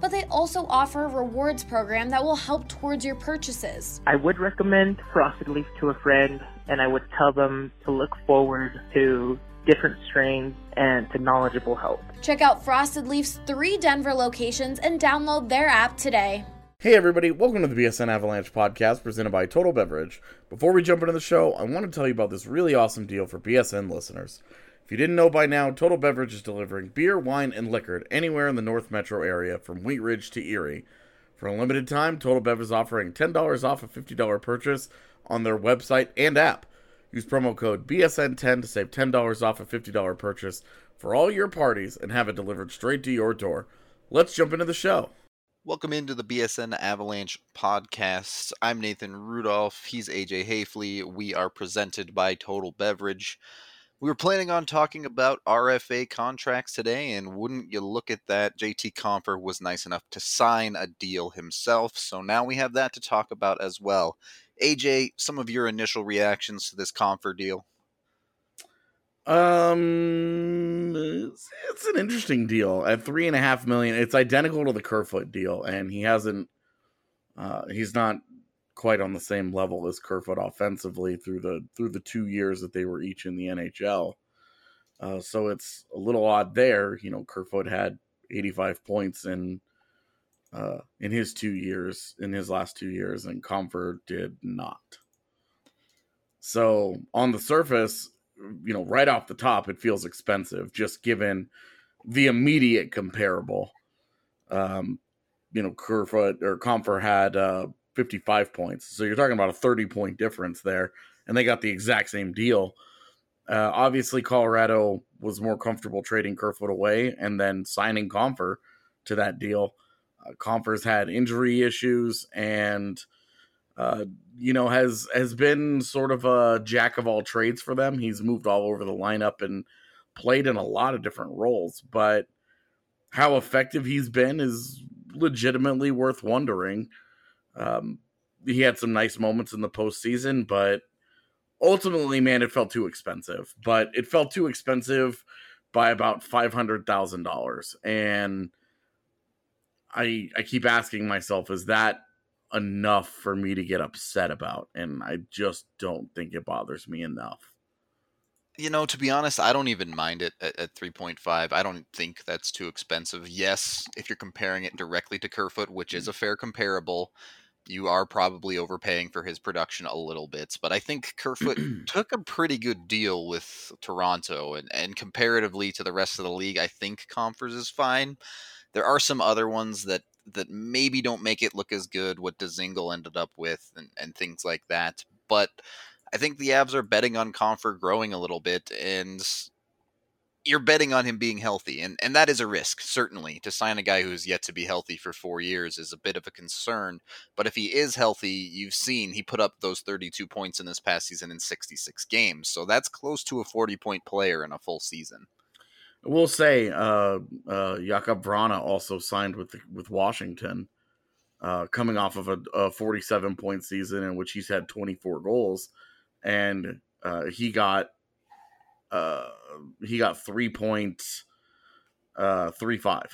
but they also offer a rewards program that will help towards your purchases. I would recommend Frosted Leaf to a friend, and I would tell them to look forward to different strains and to knowledgeable help. Check out Frosted Leaf's three Denver locations and download their app today. Hey everybody, welcome to the BSN Avalanche podcast presented by Total Beverage. Before we jump into the show, I want to tell you about this really awesome deal for BSN listeners. If you didn't know by now, Total Beverage is delivering beer, wine, and liquor anywhere in the North Metro area from Wheat Ridge to Erie. For a limited time, Total Bev is offering $10 off a $50 purchase on their website and app. Use promo code BSN10 to save $10 off a $50 purchase for all your parties and have it delivered straight to your door. Let's jump into the show. Welcome into the BSN Avalanche podcast. I'm Nathan Rudolph. He's AJ Haefele. We are presented by Total Beverage. We were planning on talking about RFA contracts today, and wouldn't you look at that? JT Compher was nice enough to sign a deal himself, so now we have that to talk about as well. AJ, some of your initial reactions to this Compher deal? Um, it's, it's, an interesting deal at three and a half million. It's identical to the Kerfoot deal, and he hasn't. Uh, he's not quite on the same level as Kerfoot offensively through the through the two years that they were each in the NHL. Uh, so it's a little odd there. You know, Kerfoot had 85 points in uh, in his two years, in his last two years, and Compher did not. So on the surface, you know, right off the top, it feels expensive, just given the immediate comparable. Um, you know, Kerfoot or Compher had uh, 55 points. So you're talking about a 30 point difference there, and they got the exact same deal. Uh, obviously, Colorado was more comfortable trading Kerfoot away and then signing Compher to that deal. Uh, Compher's had injury issues and uh, you know has has been sort of a jack of all trades for them. He's moved all over the lineup and played in a lot of different roles, but how effective he's been is legitimately worth wondering. Um, he had some nice moments in the postseason, but ultimately, man, it felt too expensive. But it felt too expensive by about five hundred thousand dollars, and I I keep asking myself, is that enough for me to get upset about? And I just don't think it bothers me enough. You know, to be honest, I don't even mind it at, at 3.5. I don't think that's too expensive. Yes, if you're comparing it directly to Kerfoot, which is a fair comparable, you are probably overpaying for his production a little bit. But I think Kerfoot took a pretty good deal with Toronto, and, and comparatively to the rest of the league, I think Compher's is fine. There are some other ones that that maybe don't make it look as good what Dzingel ended up with and, and things like that. But I think the Avs are betting on Compher growing a little bit, and you're betting on him being healthy, and and that is a risk certainly. To sign a guy who's yet to be healthy for four years is a bit of a concern. But if he is healthy, you've seen he put up those 32 points in this past season in 66 games, so that's close to a 40 point player in a full season. We'll say uh, uh, Jakub Vrana also signed with with Washington, uh, coming off of a, a 47 point season in which he's had 24 goals, and uh, he got uh, he got three points, uh, three five,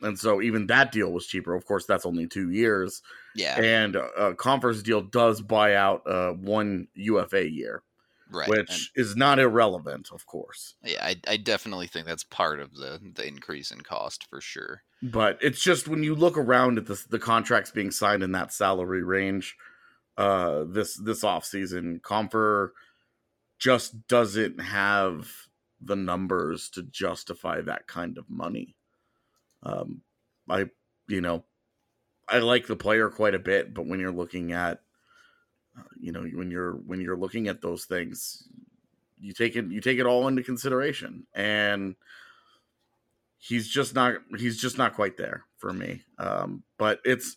and so even that deal was cheaper. Of course, that's only two years. Yeah, and a Compher's deal does buy out uh, one UFA year. Right, which and, is not irrelevant, of course. Yeah, I, I definitely think that's part of the the increase in cost for sure. But it's just when you look around at the the contracts being signed in that salary range, uh, this this off season, Compher just doesn't have the numbers to justify that kind of money. Um, I, you know, I like the player quite a bit, but when you're looking at, uh, you know, when you're when you're looking at those things, you take it you take it all into consideration, and he's just not he's just not quite there for me. Um, but it's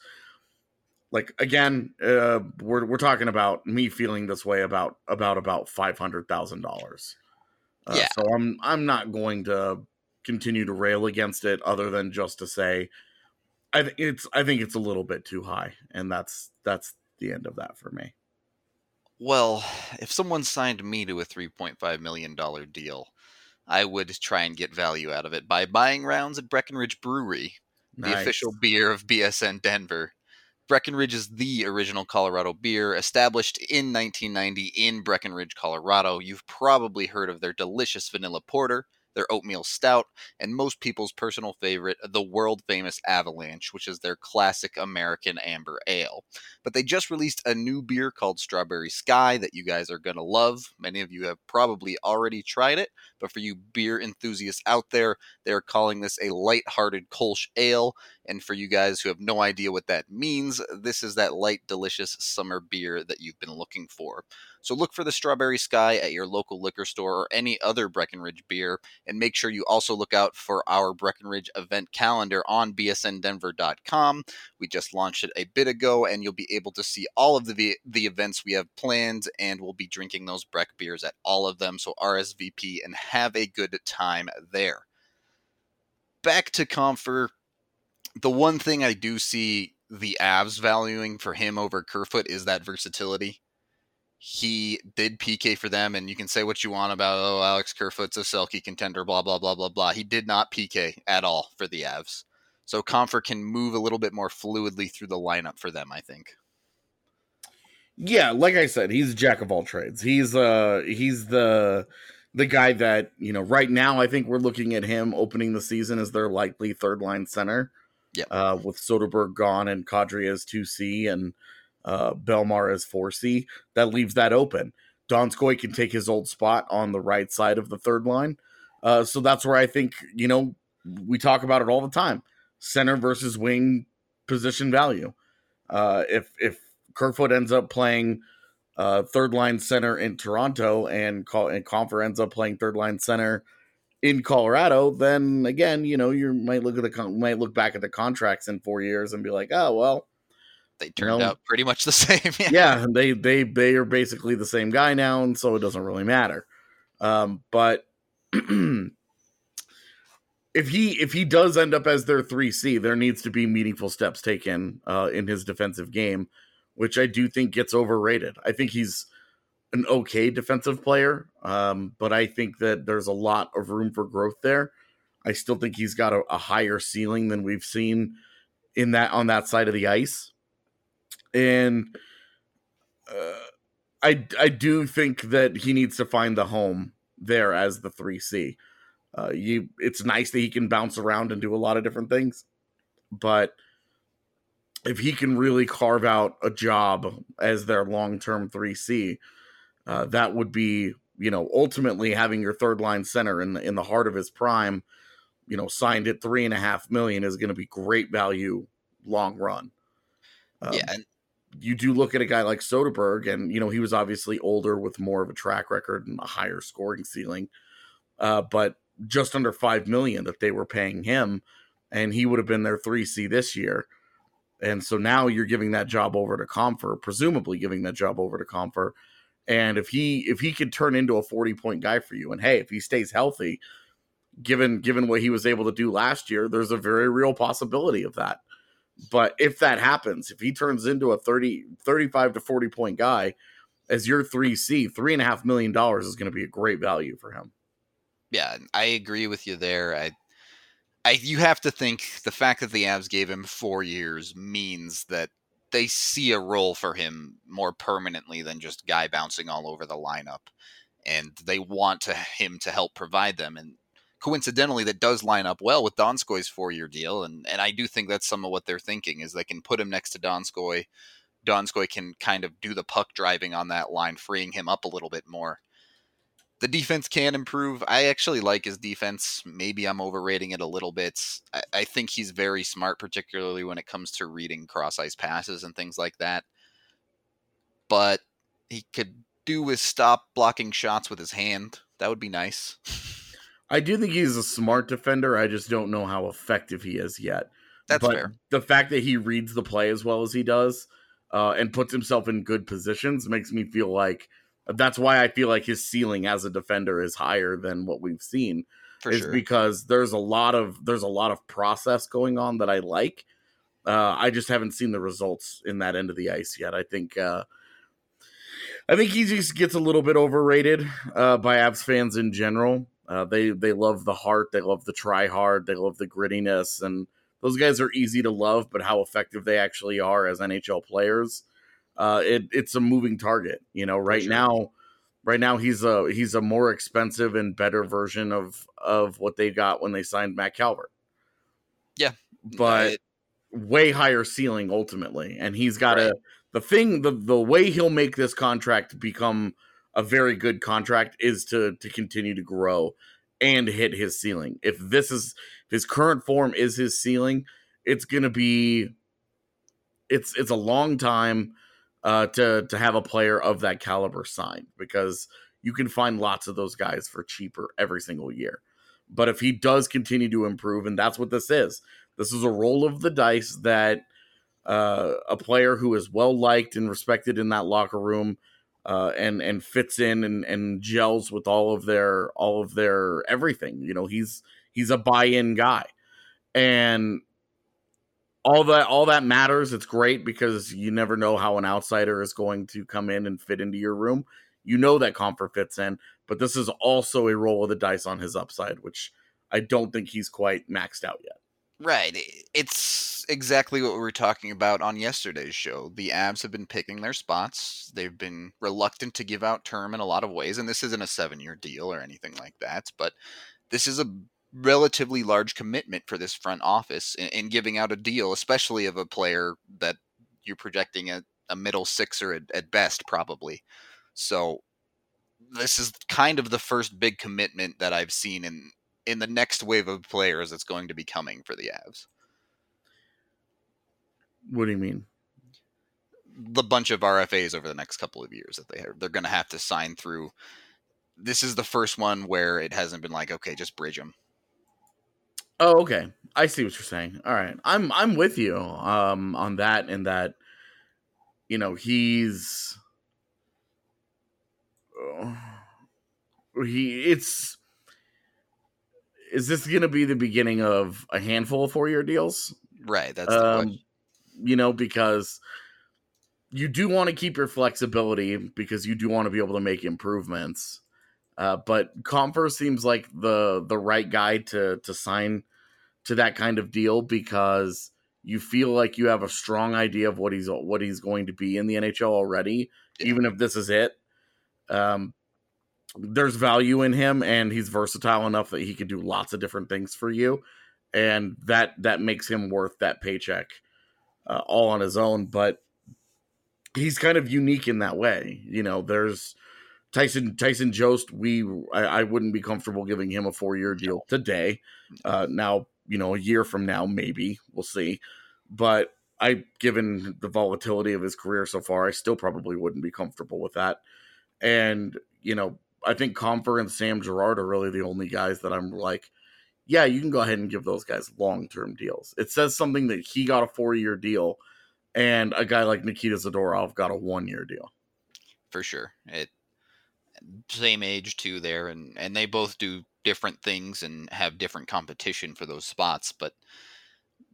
like again, uh, we're we're talking about me feeling this way about about about five hundred thousand uh, dollars. Yeah. So I'm I'm not going to continue to rail against it, other than just to say, I think it's I think it's a little bit too high, and that's that's the end of that for me. Well, if someone signed me to a $3.5 million deal, I would try and get value out of it by buying rounds at Breckenridge Brewery, the official beer of BSN Denver. Breckenridge is the original Colorado beer, established in 1990 in Breckenridge, Colorado. You've probably heard of their delicious vanilla porter, their oatmeal stout, and most people's personal favorite, the world famous Avalanche, which is their classic American amber ale. But they just released a new beer called Strawberry Sky that you guys are going to love. Many of you have probably already tried it, but for you beer enthusiasts out there, they're calling this a light-hearted Kolsch ale. And for you guys who have no idea what that means, this is that light, delicious summer beer that you've been looking for. So look for the Strawberry Sky at your local liquor store or any other Breckenridge beer, and make sure you also look out for our Breckenridge event calendar on bsndenver.com. We just launched it a bit ago, and you'll be able to see all of the the events we have planned, and we'll be drinking those Breck beers at all of them. So RSVP and have a good time there. Back to Compher. The one thing I do see the Avs valuing for him over Kerfoot is that versatility. He did PK for them, and you can say what you want about oh Alex Kerfoot's a Selke contender, blah blah blah blah blah. He did not PK at all for the Avs, so Compher can move a little bit more fluidly through the lineup for them. I think. Yeah, like I said, he's a jack of all trades. He's uh he's the the guy that, you know, right now I think we're looking at him opening the season as their likely third line center. Yep. Uh with Soderberg gone and Kadri as 2C and uh Bellemare as 4C. That leaves that open. Donskoy can take his old spot on the right side of the third line. Uh so that's where I think, you know, we talk about it all the time. Center versus wing position value. Uh if if Kerfoot ends up playing uh, third line center in Toronto and call and Compher ends up playing third line center in Colorado, then again, you know, you might look at the con- might look back at the contracts in four years and be like, oh well, They turned know, out pretty much the same. yeah, they they they are basically the same guy now, and so it doesn't really matter. Um, but if he if he does end up as their three C, there needs to be meaningful steps taken uh, in his defensive game, which I do think gets overrated. I think he's an okay defensive player, um, but I think that there's a lot of room for growth there. I still think he's got a, a higher ceiling than we've seen in that on that side of the ice, and uh, I I do think that he needs to find the home there as the three C. Uh, you, it's nice that he can bounce around and do a lot of different things, but if he can really carve out a job as their long term three C, uh, that would be you know ultimately having your third line center in the in the heart of his prime. You know, signed at three and a half million is going to be great value long run. Um, yeah, and you do look at a guy like Soderberg, and you know he was obviously older with more of a track record and a higher scoring ceiling, uh, but just under five million that they were paying him, and he would have been their three C this year, and so now you're giving that job over to Compher, presumably giving that job over to Compher, and if he if he could turn into a forty point guy for you, and hey, if he stays healthy, given given what he was able to do last year, there's a very real possibility of that. But if that happens, if he turns into a 30, 35 to 40 point guy as your 3C, three and a half million dollars is going to be a great value for him. yeah, I agree with you there. I, I, you have to think the fact that the Avs gave him four years means that they see a role for him more permanently than just guy bouncing all over the lineup, and they want to, him to help provide them. And coincidentally, that does line up well with Donskoy's four-year deal, and and I do think that's some of what they're thinking is they can put him next to Donskoy. Donskoy can kind of do the puck driving on that line, freeing him up a little bit more the defense can improve. I actually like his defense. Maybe I'm overrating it a little bit. I, I think he's very smart, particularly when it comes to reading cross ice passes and things like that. But he could do with stop blocking shots with his hand. That would be nice. I do think he's a smart defender. I just don't know how effective he is yet. That's but fair. the fact that he reads the play as well as he does uh, and puts himself in good positions makes me feel like that's why I feel like his ceiling as a defender is higher than what we've seen. For is sure. because there's a lot of there's a lot of process going on that I like. Uh, I just haven't seen the results in that end of the ice yet. I think uh, I think he just gets a little bit overrated uh, by Avs fans in general. Uh, they they love the heart, they love the try hard, they love the grittiness, and those guys are easy to love. But how effective they actually are as NHL players, uh, it, it's a moving target. You know, right sure. now, right now he's a he's a more expensive and better version of of what they got when they signed Matt Calvert. Yeah. but It- way higher ceiling ultimately, and he's got Right. a the thing the the way he'll make this contract become a very good contract is to to continue to grow and hit his ceiling. If this is if his current form is his ceiling, it's gonna be it's it's a long time uh to to have a player of that caliber signed because you can find lots of those guys for cheaper every single year. But if he does continue to improve, and that's what this is, this is a roll of the dice that uh, a player who is well liked and respected in that locker room uh, and and fits in and, and gels with all of their all of their everything. You know, he's he's a buy-in guy, and all that all that matters. It's great because you never know how an outsider is going to come in and fit into your room. You know that Compher fits in, but this is also a roll of the dice on his upside, which I don't think he's quite maxed out yet. Right. It's exactly what we were talking about on yesterday's show. The Avs have been picking their spots. They've been reluctant to give out term in a lot of ways, and this isn't a seven year deal or anything like that, but this is a relatively large commitment for this front office in, in giving out a deal, especially of a player that you're projecting a, a middle sixer at, at best, probably. So this is kind of the first big commitment that I've seen in in the next wave of players that's going to be coming for the Avs. What do you mean? The bunch of RFAs over the next couple of years that they have, they're going to have to sign through. This is the first one where it hasn't been like, okay, just bridge them. Oh, okay. I see what you're saying. All right. I'm I'm with you um on that and that you know, he's oh, he it's is this going to be the beginning of a handful of four-year deals? Right. That's the. Um, you know, because you do want to keep your flexibility because you do want to be able to make improvements. Uh, but Compher seems like the the right guy to to sign to that kind of deal because you feel like you have a strong idea of what he's what he's going to be in the NHL already, Yeah. even if this is it. Um, there's value in him, and he's versatile enough that he could do lots of different things for you, and that that makes him worth that paycheck uh, all on his own. But he's kind of unique in that way. You know, there's Tyson Tyson Jost. We I, I wouldn't be comfortable giving him a four year deal today. Uh, now you know a year from now maybe we'll see, but I given the volatility of his career so far, I still probably wouldn't be comfortable with that. And you know, I think Compher and Sam Girard are really the only guys that I'm like. Yeah, you can go ahead and give those guys long term deals. It says something that he got a four year deal, and a guy like Nikita Zadorov got a one year deal. for sure. It same age too there, and and they both do different things and have different competition for those spots. But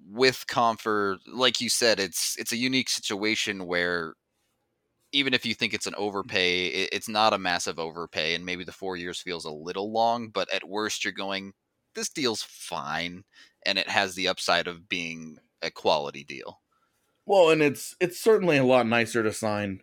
with Compher, like you said, it's it's a unique situation where even if you think it's an overpay, it, it's not a massive overpay, and maybe the four years feels a little long. But at worst, you're going, this deal's fine, and it has the upside of being a quality deal. Well, and it's it's certainly a lot nicer to sign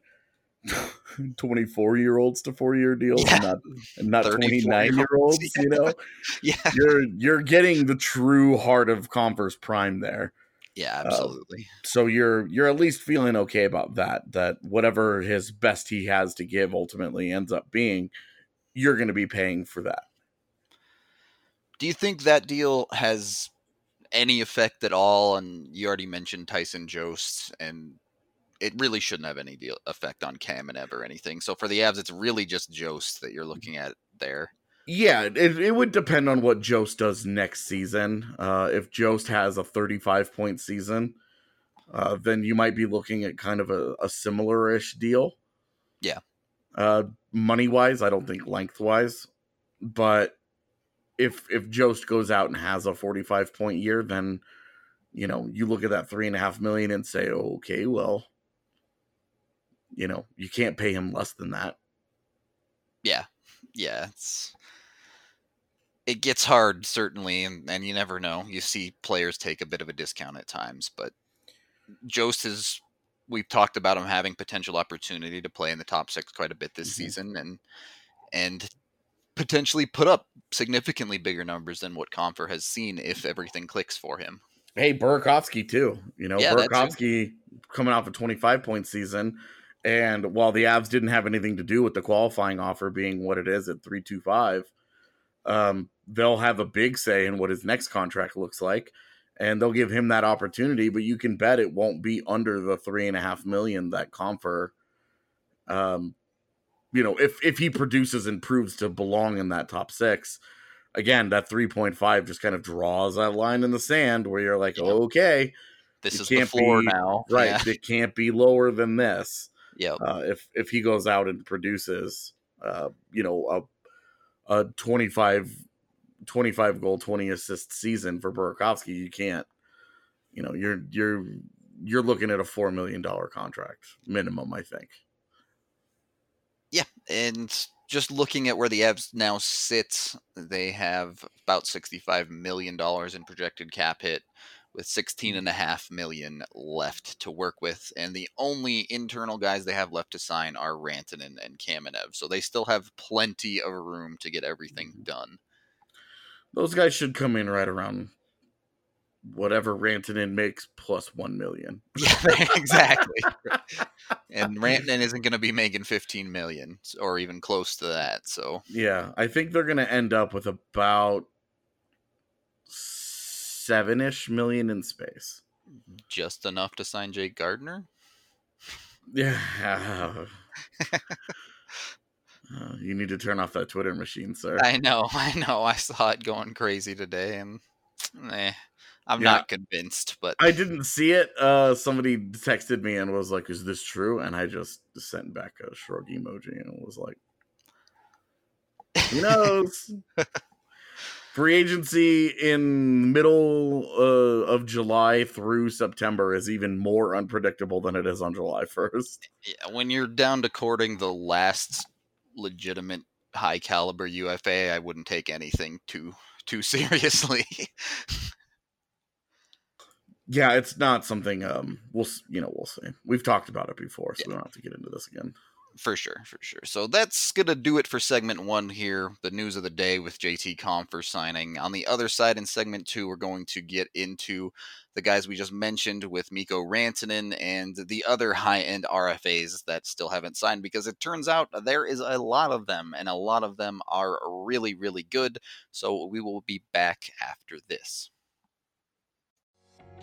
twenty four year olds to four year deals Yeah. and not and not twenty nine year olds. Yeah. You know, Yeah, you're you're getting the true heart of Compher's prime there. Yeah, um, absolutely. So you're you're at least feeling okay about that. That whatever his best he has to give ultimately ends up being, you're going to be paying for that. Do you think that deal has any effect at all? And you already mentioned Tyson Jost, and it really shouldn't have any deal effect on Kamenev or anything. So for the Avs, it's really just Jost that you're looking at there. Yeah, it, it would depend on what Jost does next season. Uh, if Jost has a 35 point season, uh, then you might be looking at kind of a, a similar ish deal. Yeah. Uh, money wise, I don't think lengthwise, but if if Jost goes out and has a 45 point year, then you know you look at that three and a half million and say, okay, well, you know you can't pay him less than that. Yeah, yeah, it's it gets hard certainly, and, and you never know. You see players take a bit of a discount at times, but Jost is. We've talked about him having potential opportunity to play in the top six quite a bit this mm-hmm. season, and and potentially put up significantly bigger numbers than what Compher has seen if everything clicks for him. Hey, Burakovsky too. You know, yeah, Burakovsky coming off a 25 point season. And while the Avs didn't have anything to do with the qualifying offer being what it is at 325, um, they'll have a big say in what his next contract looks like. And they'll give him that opportunity, but you can bet it won't be under the three and a half million that Compher um, you know, if if he produces and proves to belong in that top six, again, that three point five just kind of draws that line in the sand where you're like, yeah. okay, this is the floor be, now, right? Yeah. It can't be lower than this. Yeah. Uh, if if he goes out and produces, uh, you know, a a 25, 25 goal, twenty assist season for Burakovsky, you can't. You know, you're you're you're looking at a four million dollar contract minimum, I think. Yeah, and just looking at where the Avs now sit, they have about $65 million in projected cap hit with 16 and a half million left to work with and the only internal guys they have left to sign are Rantanen and Kamenev so they still have plenty of room to get everything mm-hmm. done those guys should come in right around whatever Rantanen makes plus one million. Yeah, exactly. and Rantanen isn't going to be making fifteen million or even close to that. So yeah, I think they're going to end up with about seven ish million in space. Just enough to sign Jake Gardiner. Yeah. Uh, you need to turn off that Twitter machine, sir. I know, I know. I saw it going crazy today, and eh, I'm yeah. not convinced, but I didn't see it. Uh, somebody texted me and was like, "Is this true?" And I just sent back a shrug emoji and was like, "Who knows?" Free agency in middle uh, of July through September is even more unpredictable than it is on July first. Yeah, when you're down to courting the last legitimate high caliber UFA, I wouldn't take anything too too seriously. yeah, it's not something um we'll you know we'll see. We've talked about it before, so yeah. we don't have to get into this again. For sure, for sure. So that's gonna do it for segment one here. The news of the day with JT Compher signing. On the other side, in segment two, we're going to get into the guys we just mentioned with Mikko Rantanen and the other high-end RFAs that still haven't signed because it turns out there is a lot of them, and a lot of them are really, really good. So we will be back after this.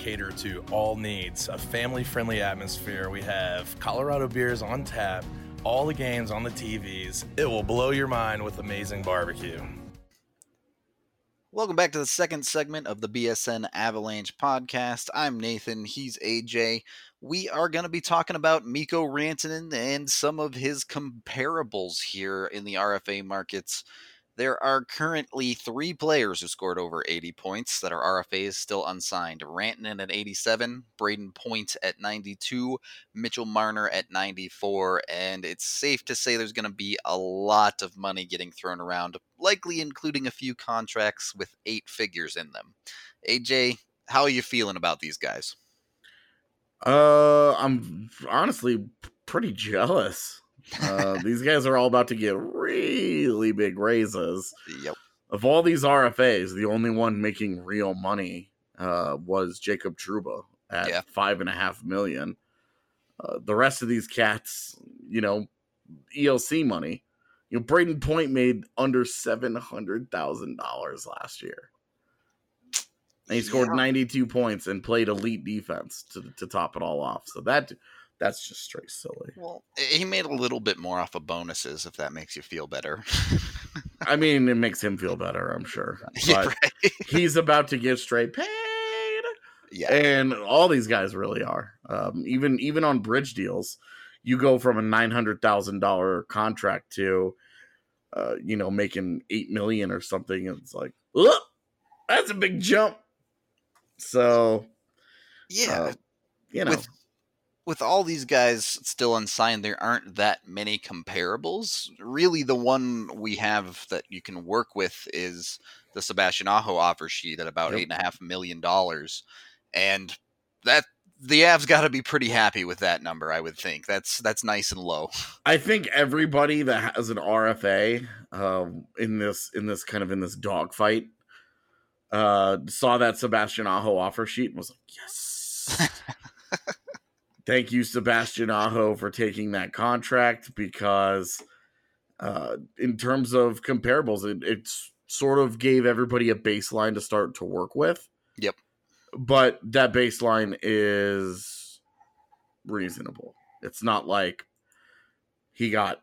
cater to all needs, a family friendly atmosphere. We have Colorado beers on tap, all the games on the TVs. It will blow your mind with amazing barbecue. Welcome back to the second segment of the BSN Avalanche podcast. I'm Nathan. He's AJ. We are going to be talking about Mikko Rantanen and some of his comparables here in the RFA markets. There are currently three players who scored over 80 points that are RFAs still unsigned. Rantanen at 87, Brayden Point at 92, Mitchell Marner at 94, and it's safe to say there's going to be a lot of money getting thrown around, likely including a few contracts with eight figures in them. AJ, how are you feeling about these guys? Uh, I'm honestly pretty jealous. Uh, these guys are all about to get really big raises. Yep. Of all these RFAs, the only one making real money uh, was Jacob Trouba at Yeah. five and a half million. Uh, the rest of these cats, you know, ELC money. You know, Brayden Point made under seven hundred thousand dollars last year. And he scored Yeah. 92 points and played elite defense to, to top it all off. So that that's just straight silly. Well, he made a little bit more off of bonuses, if that makes you feel better. I mean, it makes him feel better, I'm sure. yeah, But right. he's about to get straight paid. yeah. And all these guys really are. Um, even even on bridge deals, you go from a nine hundred thousand dollar contract to uh, you know, making eight million or something. And it's like, look, that's a big jump. So Yeah. uh, you know, with with all these guys still unsigned, there aren't that many comparables. Really, the one we have that you can work with is the Sebastian Aho offer sheet at about Yep. eight and a half million dollars, and that the Avs got to be pretty happy with that number. I would think that's that's nice and low. I think everybody that has an RFA um, in this in this kind of in this dogfight uh, saw that Sebastian Aho offer sheet and was like, "Yes, thank you, Sebastian Aho, for taking that contract." Because uh, in terms of comparables, it, it sort of gave everybody a baseline to start to work with. Yep. but that baseline is reasonable. It's not like he got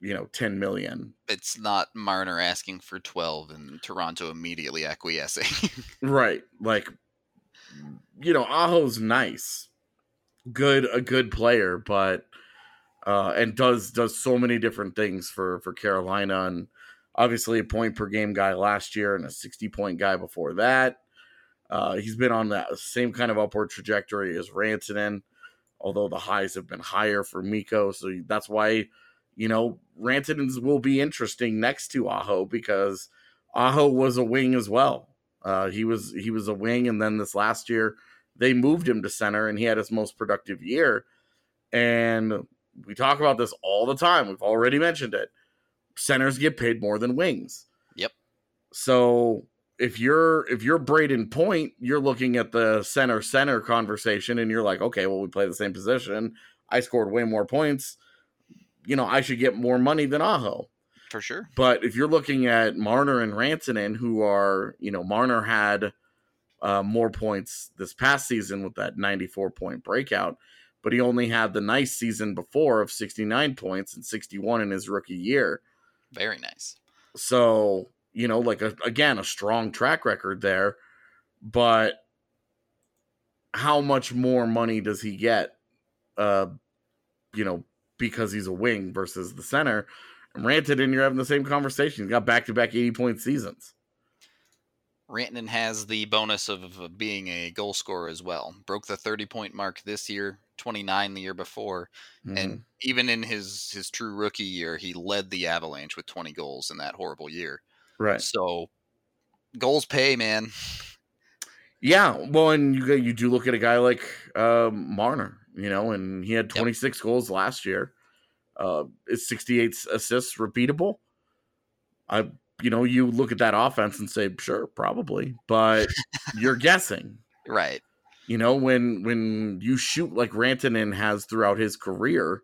you know 10 million It's not Marner asking for twelve and Toronto immediately acquiescing. right like you know aho's nice good a good player but uh and does does so many different things for for carolina and obviously a point per game guy last year and a 60 point guy before that. Uh he's been on that same kind of upward trajectory as rantanen although the highs have been higher for mikko so that's why you know rantanen's will be interesting next to aho because aho was a wing as well. Uh, he was he was a wing, and then this last year they moved him to center, and he had his most productive year. And we talk about this all the time. We've already mentioned it. Centers get paid more than wings. Yep. So if you're if you're Brayden Point, you're looking at the center center conversation, and you're like, okay, well, we play the same position. I scored way more points. You know, I should get more money than Aho. for sure. But if you're looking at Marner and Rantanen, who are, you know, Marner had uh, more points this past season with that 94 point breakout, but he only had the nice season before of 69 points and 61 in his rookie year. Very nice. So, you know, like a, again, a strong track record there. But how much more money does he get, uh, you know, because he's a wing versus the center? And Rantanen, you're having the same conversation. He's got back to back 80 point seasons. Rantanen has the bonus of being a goal scorer as well. Broke the 30 point mark this year, 29 the year before, Mhm. and even in his his true rookie year, he led the Avalanche with 20 goals in that horrible year. right. So goals pay, man. Yeah, well, and you you do look at a guy like um, Marner, you know, and he had 26 goals last year. Uh, is 68 assists repeatable? I, you know, you look at that offense and say, sure, probably, but you're guessing. Right. You know, when when you shoot like Rantanen has throughout his career,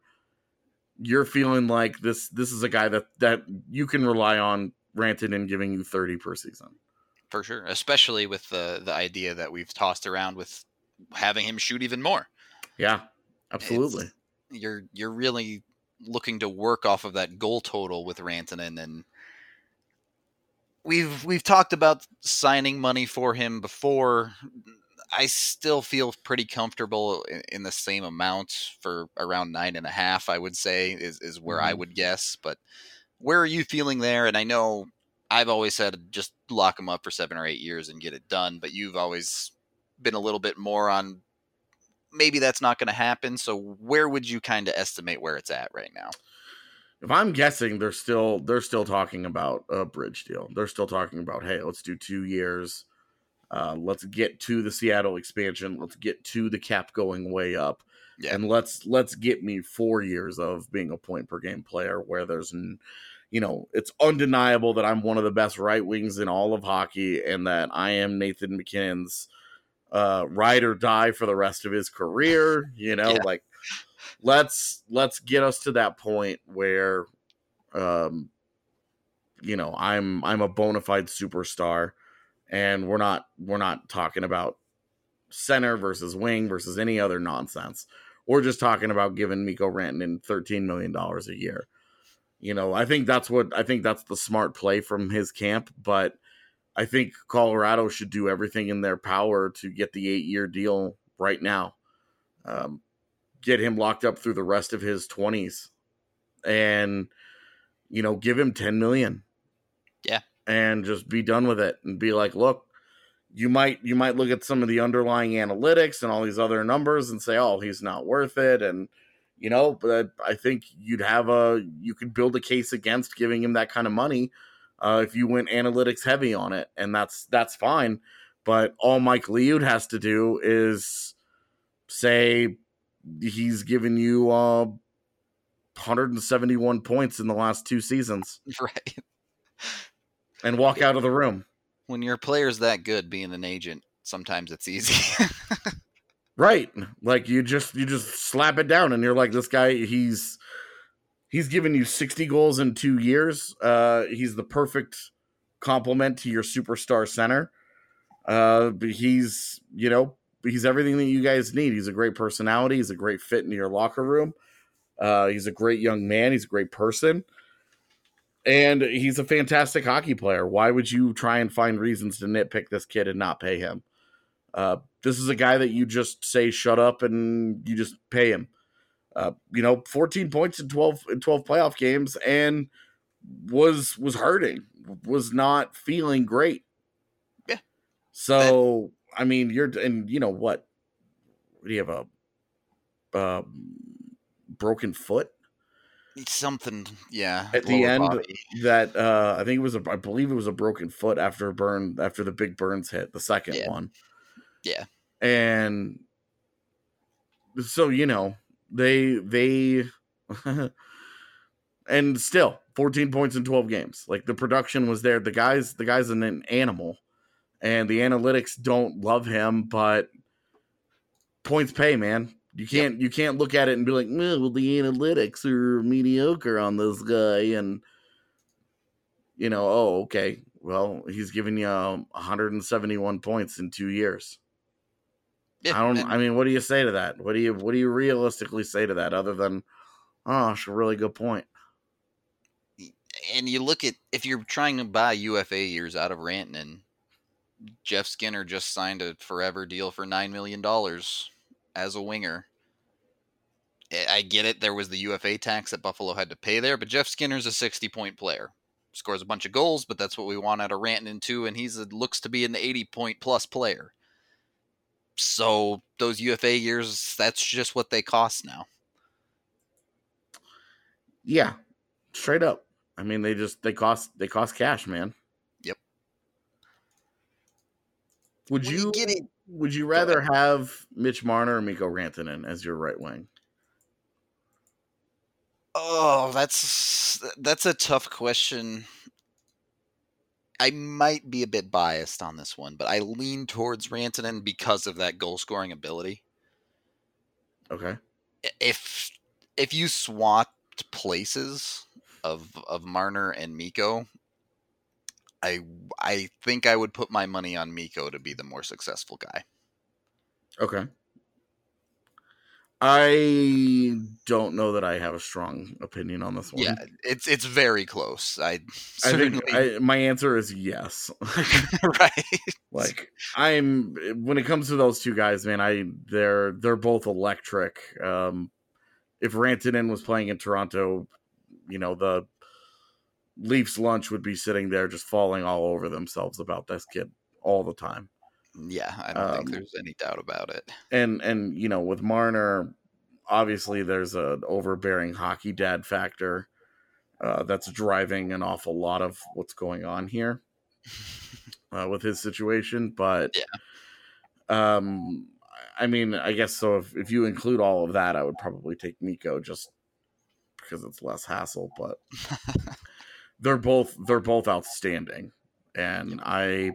you're feeling like this this is a guy that that you can rely on Rantanen giving you 30 per season. For sure. Especially with the the idea that we've tossed around with having him shoot even more. Yeah, absolutely. It's- You're you're really looking to work off of that goal total with Rantanen and we've we've talked about signing money for him before. I still feel pretty comfortable in, in, the same amount for around nine and a half. I would say is is where mm-hmm. I would guess. But where are you feeling there? And I know I've always said just lock him up for seven or eight years and get it done. But you've always been a little bit more on maybe that's not going to happen. So where would you kind of estimate where it's at right now? If I'm guessing, they're still they're still talking about a bridge deal. They're still talking about hey, let's do two years. Uh, let's get to the Seattle expansion. Let's get to the cap going way up, yeah. and let's let's get me four years of being a point per game player where there's, you know, it's undeniable that I'm one of the best right wings in all of hockey, and that I am Nathan MacKinnon's uh, ride or die for the rest of his career. You know, yeah. like let's let's get us to that point where, um, you know, I'm I'm a bona fide superstar, and we're not we're not talking about center versus wing versus any other nonsense. We're just talking about giving Mikko Rantanen thirteen million dollars a year. You know, I think that's what I think that's the smart play from his camp, but I think Colorado should do everything in their power to get the eight year deal right now. Um, get him locked up through the rest of his 20s and, you know, give him 10 million. Yeah. And just be done with it and be like, look, you might you might look at some of the underlying analytics and all these other numbers and say, oh, he's not worth it. And you know, but I think you'd have a you could build a case against giving him that kind of money uh, if you went analytics heavy on it, and that's that's fine. But all Mike Liut has to do is say he's given you uh, 171 points in the last two seasons, right? And walk out of the room. When your player's that good, being an agent, sometimes it's easy. right like you just you just slap it down and you're like this guy he's he's given you 60 goals in two years. Uh, he's the perfect complement to your superstar center. Uh, he's, you know, he's everything that you guys need. He's a great personality. He's a great fit into your locker room. Uh, he's a great young man. He's a great person. And he's a fantastic hockey player. Why would you try and find reasons to nitpick this kid and not pay him? Uh, this is a guy that you just say shut up and you just pay him uh, you know, 14 points in 12 in 12 playoff games and was was hurting, was not feeling great. Yeah. So, I mean, you're and you know what? Do you have a uh, broken foot? Something, yeah. At the end, body. that uh, I think it was a, I believe it was a broken foot after a burn after the big burns hit the second yeah. one. Yeah, and so you know, they they and still 14 points in 12 games. Like the production was there. The guys the guy's in an animal and the analytics don't love him, but points pay, man. You can't yep. you can't look at it and be like, well, the analytics are mediocre on this guy, and you know, oh, okay, well, he's giving you um, 171 points in two years. Yeah, I don't. And, I mean, what do you say to that? What do you What do you realistically say to that, other than, oh, it's a really good point. And you look at if you're trying to buy UFA years out of Rantanen, Jeff Skinner just signed a forever deal for nine million dollars as a winger. Eh, I get it. There was the UFA tax that Buffalo had to pay there, but Jeff Skinner's a 60 point player. Scores a bunch of goals, but that's what we want out of Rantanen too. And he's a, looks to be an 80 point plus player. So those UFA years, that's just what they cost now. Yeah, straight up. I mean, they just they cost they cost cash, man. Yep. Would you, you get it? Would you rather have Mitch Marner or Mikko Rantanen as your right wing? Oh, that's that's a tough question. I might be a bit biased on this one, but I lean towards Rantanen because of that goal scoring ability. Okay. If if you swapped places of of Marner and Mikko, I I think I would put my money on Mikko to be the more successful guy. Okay. I don't know that I have a strong opinion on this one. Yeah, it's it's very close. I I think I, my answer is yes. right. like I'm when it comes to those two guys, man, I they're they're both electric. Um if Rantanen was playing in Toronto, you know, the Leafs lunch would be sitting there just falling all over themselves about this kid all the time. Yeah, I don't think Um, there's any doubt about it. And and you know, with Marner, obviously there's an overbearing hockey dad factor uh, that's driving an awful lot of what's going on here uh, with his situation. But yeah. um, I mean, I guess so. If if you include all of that, I would probably take Mikko just because it's less hassle. But they're both they're both outstanding, and I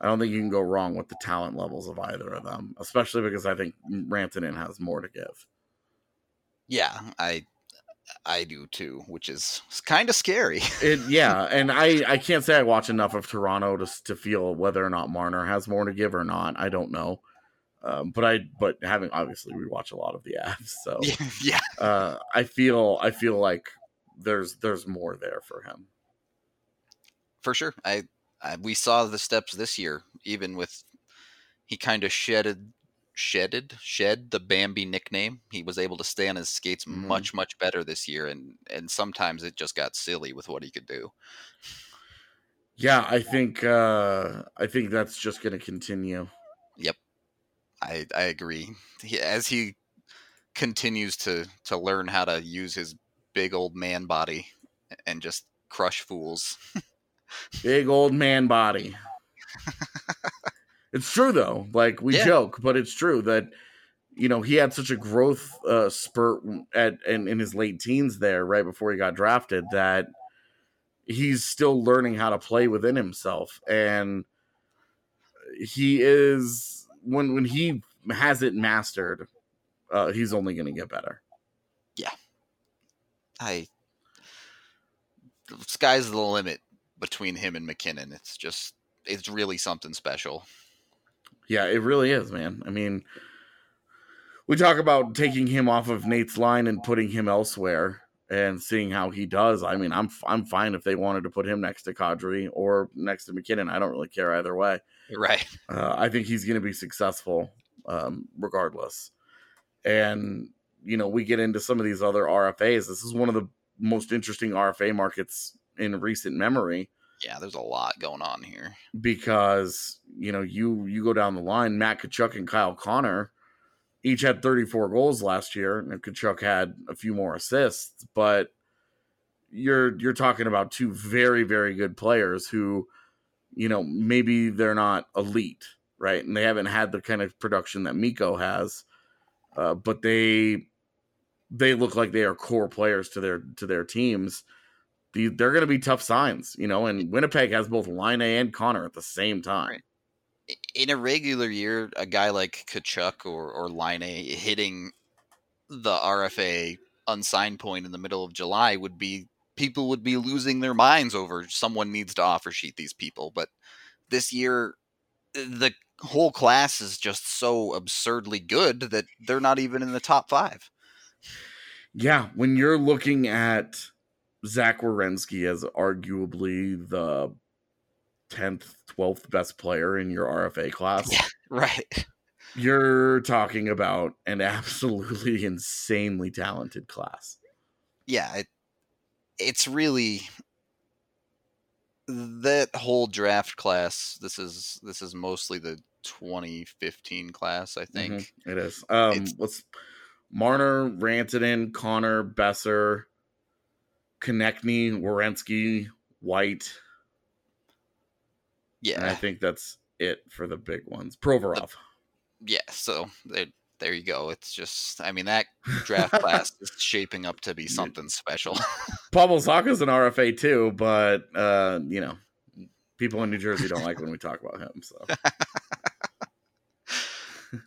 I don't think you can go wrong with the talent levels of either of them, especially because I think Rantanen has more to give. Yeah, I I do too, which is kind of scary. It, yeah, and I I can't say I watch enough of Toronto to to feel whether or not Marner has more to give or not. I don't know, um, but I but having obviously we watch a lot of the Avs, so yeah, uh, I feel I feel like there's there's more there for him. for sure. I, I we saw the steps this year, even with he kind of shedded shedded shed the Bambi nickname. He was able to stay on his skates Mhm. much much better this year, and and sometimes it just got silly with what he could do. Yeah, I think uh, I think that's just going to continue. Yep, I I agree. He, as he continues to to learn how to use his big old man body and just crush fools. Big old man body. it's true though. Like we Yeah. joke, but it's true that you know he had such a growth uh, spurt at in, in his late teens there, right before he got drafted, that he's still learning how to play within himself, and he is when when he has it mastered, uh, he's only going to get better. I the sky's the limit between him and MacKinnon. It's just it's really something special. Yeah, it really is, man. I mean, we talk about taking him off of Nate's line and putting him elsewhere and seeing how he does. I mean, I'm I'm fine if they wanted to put him next to Kadri or next to MacKinnon. I don't really care either way. Right. Uh, I think he's going to be successful um, regardless. And you know, we get into some of these other RFAs. This is one of the most interesting RFA markets in recent memory Yeah, there's a lot going on here. because you know you you go down the line. Matt Tkachuk and Kyle Connor each had 34 goals last year, and Tkachuk had a few more assists. But you're you're talking about two very very good players who, you know, maybe they're not elite, right? And they haven't had the kind of production that Mikko has, uh, but they they look like they are core players to their to their teams. The, they're going to be tough signs, you know. And Winnipeg has both Laine and Connor at the same time. In a regular year, a guy like Tkachuk or or Laine hitting the RFA unsigned point in the middle of July would be people would be losing their minds over someone needs to offer sheet these people. But this year, the whole class is just so absurdly good that they're not even in the top five. Yeah, when you're looking at Zach Werenski as arguably the tenth, twelfth best player in your RFA class, Yeah. Right. you're talking about an absolutely insanely talented class. yeah, it, it's really that whole draft class. This is this is mostly the 2015 class, I think. Mhm, it is. Um, It's- let's Marner, Rantanen, Connor, Boeser, Konecny, Werenski, White. Yeah. And I think that's it for the big ones. Provorov. yeah. So there, there you go. It's just, I mean, that draft class is shaping up to be something special. Pavel Zacha's an RFA too, but uh, you know, people in New Jersey don't like when we talk about him. So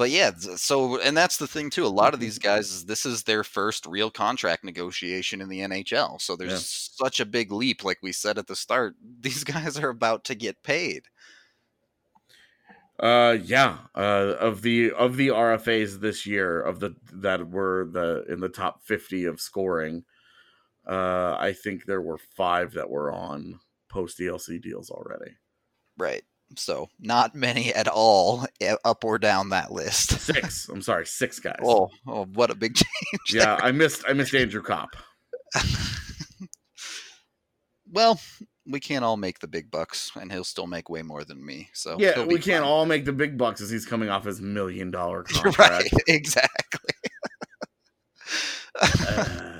but yeah, so and that's the thing too. A lot of these guys, is this is their first real contract negotiation in the NHL. So there's Yeah. such a big leap, like we said at the start. These guys are about to get paid. Uh, yeah. Uh, of the of the RFAs this year, of the that were the in the top fifty of scoring, uh, I think there were five that were on post DLC deals already. Right. So not many at all up or down that list. Six. I'm sorry, six guys. Oh, oh what a big change. yeah, I missed I missed Andrew Copp. well, we can't all make the big bucks, and he'll still make way more than me. So yeah, we can't fine. all make the big bucks as he's coming off his million dollar contract. right. Exactly. Uh,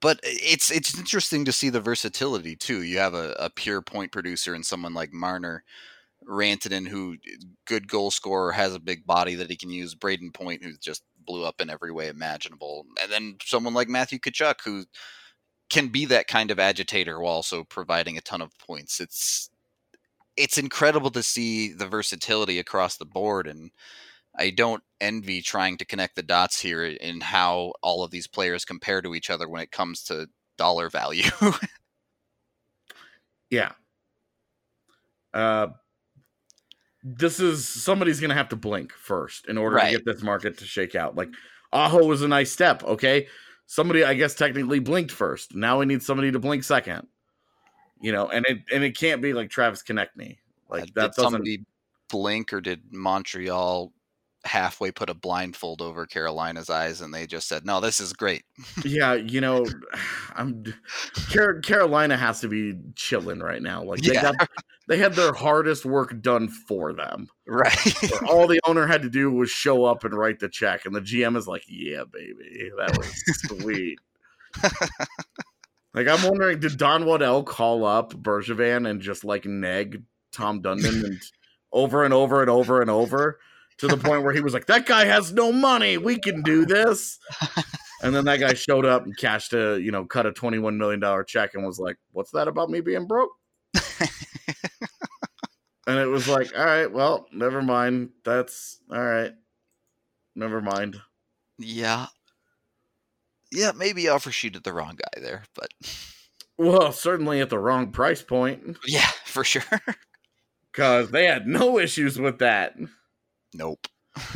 but eh, it's it's interesting to see the versatility too. You have a, a pure point producer and someone like Marner, Rantanen, who eh, good goal scorer has a big body that he can use. Brayden Point, who just blew up in every way imaginable, and then someone like Matthew Tkachuk, who can be that kind of agitator while also providing a ton of points. It's it's incredible to see the versatility across the board and I don't envy trying to connect the dots here in how all of these players compare to each other when it comes to dollar value. yeah. Uh, this is somebody's gonna have to blink first in order Right. to get this market to shake out. Like Aho was a nice step, okay. Somebody, I guess, technically blinked first. Now we need somebody to blink second. You know, and it and it can't be like Travis Konecny. Like did that doesn't. somebody blink or did Montreal halfway put a blindfold over Carolina's eyes and they just said, "No, this is great." Yeah, you know, I'm Car- Carolina has to be chilling right now. Like they Yeah. got they had their hardest work done for them. Right. All the owner had to do was show up and write the check, and the GM is like, "Yeah, baby, that was sweet." like I'm wondering, did Don Waddell call up Bergevin and just like neg Tom Dundon and over and over and over and over to the point where he was like, "That guy has no money. We can do this." And then that guy showed up and cashed a, you know, cut a twenty-one million dollar check and was like, "What's that about me being broke?" and it was like, "All right, well, never mind. That's all right. Never mind." yeah. Yeah, maybe offer sheet at the wrong guy there, but Well, certainly at the wrong price point yeah, for sure. because they had no issues with that. Nope.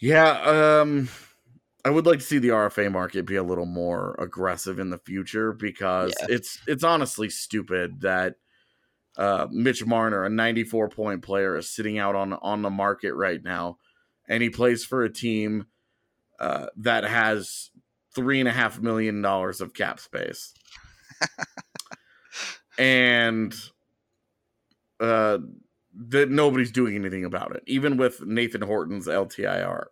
Yeah, um I would like to see the RFA market be a little more aggressive in the future because Yeah. it's it's honestly stupid that uh Mitch Marner, a 94 point player, is sitting out on on the market right now, and he plays for a team uh that has three and a half million dollars of cap space. and uh that nobody's doing anything about it, even with Nathan Horton's LTIR.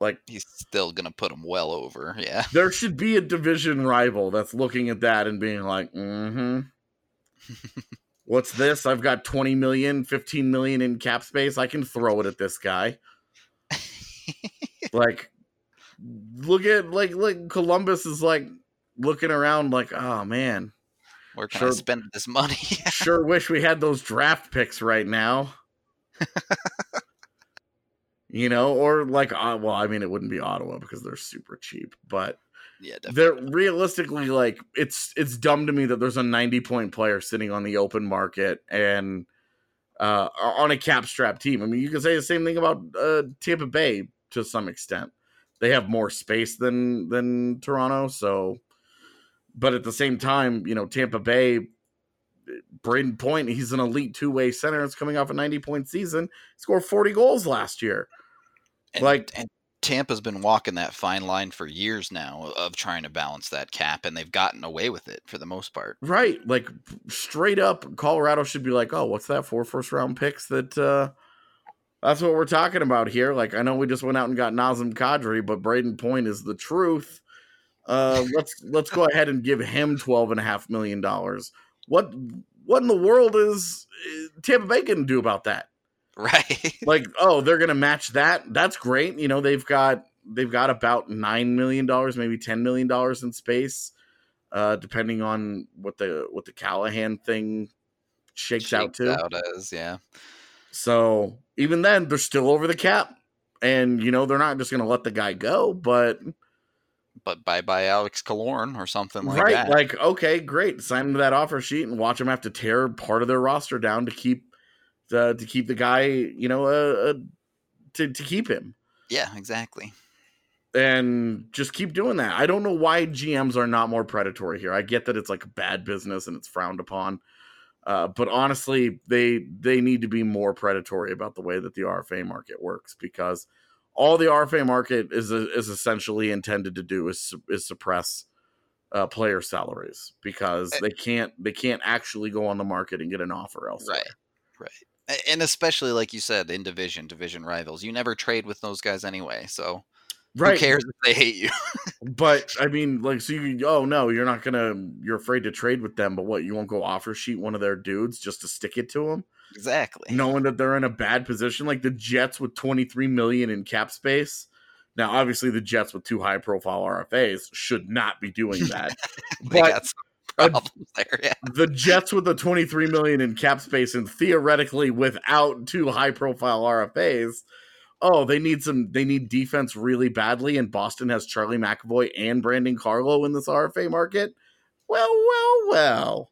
Like He's still gonna put him well over. Yeah. there should be a division rival that's looking at that and being like, mm-hmm. What's this? I've got 20 million, 15 million in cap space. I can throw it at this guy. like look at like like Columbus is like looking around like, oh man, Where can Sure. I spend this money? sure wish we had those draft picks right now. you know, or like, uh, well, I mean, it wouldn't be Ottawa because they're super cheap, but yeah, definitely. they're realistically like it's it's dumb to me that there's a 90 point player sitting on the open market and uh on a cap strap team. I mean, you can say the same thing about uh Tampa Bay to some extent. They have more space than than Toronto, so but at the same time, you know, Tampa Bay Brayden Point, he's an elite two-way center. It's coming off a 90 point season. Scored 40 goals last year. And, like- and Tampa's been walking that fine line for years now of trying to balance that cap, and they've gotten away with it for the most part. Right. Like straight up, Colorado should be like, oh, what's that? Four first round picks that uh that's what we're talking about here. Like I know we just went out and got Nazem Kadri, but Brayden Point is the truth. Uh let's let's go ahead and give him twelve and a half million dollars. What what in the world is is Tampa Bay gonna do about that? Right. Like, oh, they're gonna match that. That's great. You know, they've got they've got about nine million dollars, maybe ten million dollars in space, uh, depending on what the what the Callahan thing shakes, out to. out as, yeah. So even then, they're still over the cap, and you know they're not just gonna let the guy go. But But bye bye Alex Killorn or something like right, that. like okay, great, sign them to that offer sheet and watch them have to tear part of their roster down to keep uh, to keep the guy, you know, uh, uh, to to keep him Yeah, exactly. and just keep doing that. I don't know why GMs are not more predatory here. I get that it's like bad business and it's frowned upon. Uh, but honestly, they they need to be more predatory about the way that the RFA market works because all the RFA market is is essentially intended to do is is suppress uh, player salaries because Eh. they can't they can't actually go on the market and get an offer elsewhere. Right. Right. And especially like you said, in division, division rivals, you never trade with those guys anyway. So Right. who cares if they hate you? But I mean, like, so you, oh no, you're not gonna, you're afraid to trade with them, but what, you won't go offer sheet one of their dudes just to stick it to them, exactly. knowing that they're in a bad position, like the Jets with 23 million in cap space. Now, obviously, the Jets with two high profile RFAs should not be doing that. they but got some problems there. Yeah. the Jets with the 23 million in cap space and theoretically without two high profile RFAs, oh, they need some they need defense really badly and Boston has Charlie McAvoy and Brandon Carlo in this RFA market. Well, well, well.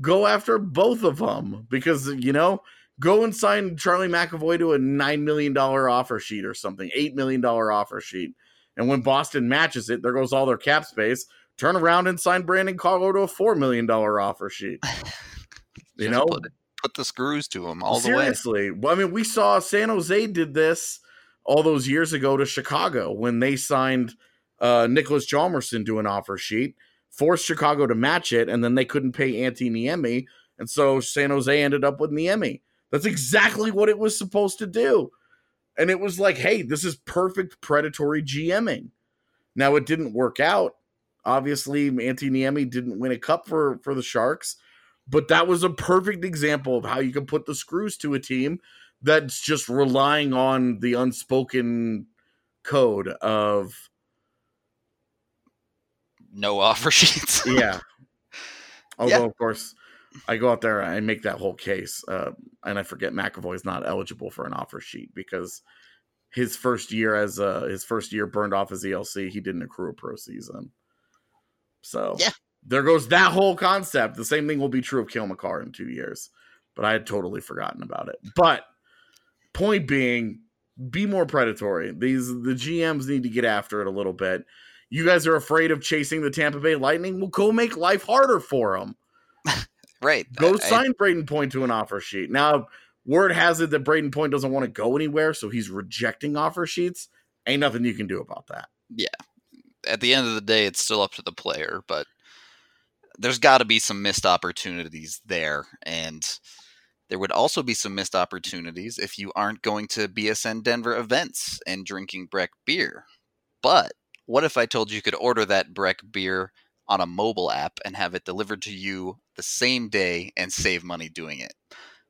Go after both of them because you know, go and sign Charlie McAvoy to a 9 million dollar offer sheet or something, 8 million dollar offer sheet. And when Boston matches it, there goes all their cap space turn around and sign Brandon Carlo to a four million dollar offer sheet. You Just know, put, put the screws to them all the way. seriously. Well, I mean, we saw San Jose did this all those years ago to Chicago when they signed uh, Niklas Hjalmarsson to an offer sheet, forced Chicago to match it, and then they couldn't pay Antti Niemi, and so San Jose ended up with Niemi. That's exactly what it was supposed to do. And it was like, hey, this is perfect predatory GMing. Now it didn't work out. Obviously, Antti Niemi didn't win a cup for for the Sharks, but that was a perfect example of how you can put the screws to a team that's just relying on the unspoken code of No offer sheets. yeah. Although, Yeah. of course, I go out there and make that whole case, uh, and I forget McAvoy is not eligible for an offer sheet because his first year as uh, his first year burned off his ELC, he didn't accrue a pro season. So Yeah. there goes that whole concept. The same thing will be true of Cale Makar in two years, but I had totally forgotten about it. But point being, be more predatory. These the GMs need to get after it a little bit. You guys are afraid of chasing the Tampa Bay Lightning. Well, go make life harder for them. right. Go I- I- sign Brayden Point to an offer sheet. Now, word has it that Brayden Point doesn't want to go anywhere, so he's rejecting offer sheets. Ain't nothing you can do about that. Yeah. At the end of the day, it's still up to the player, but there's got to be some missed opportunities there. And there would also be some missed opportunities if you aren't going to BSN Denver events and drinking Breck beer. But what if I told you could order that Breck beer on a mobile app and have it delivered to you the same day and save money doing it?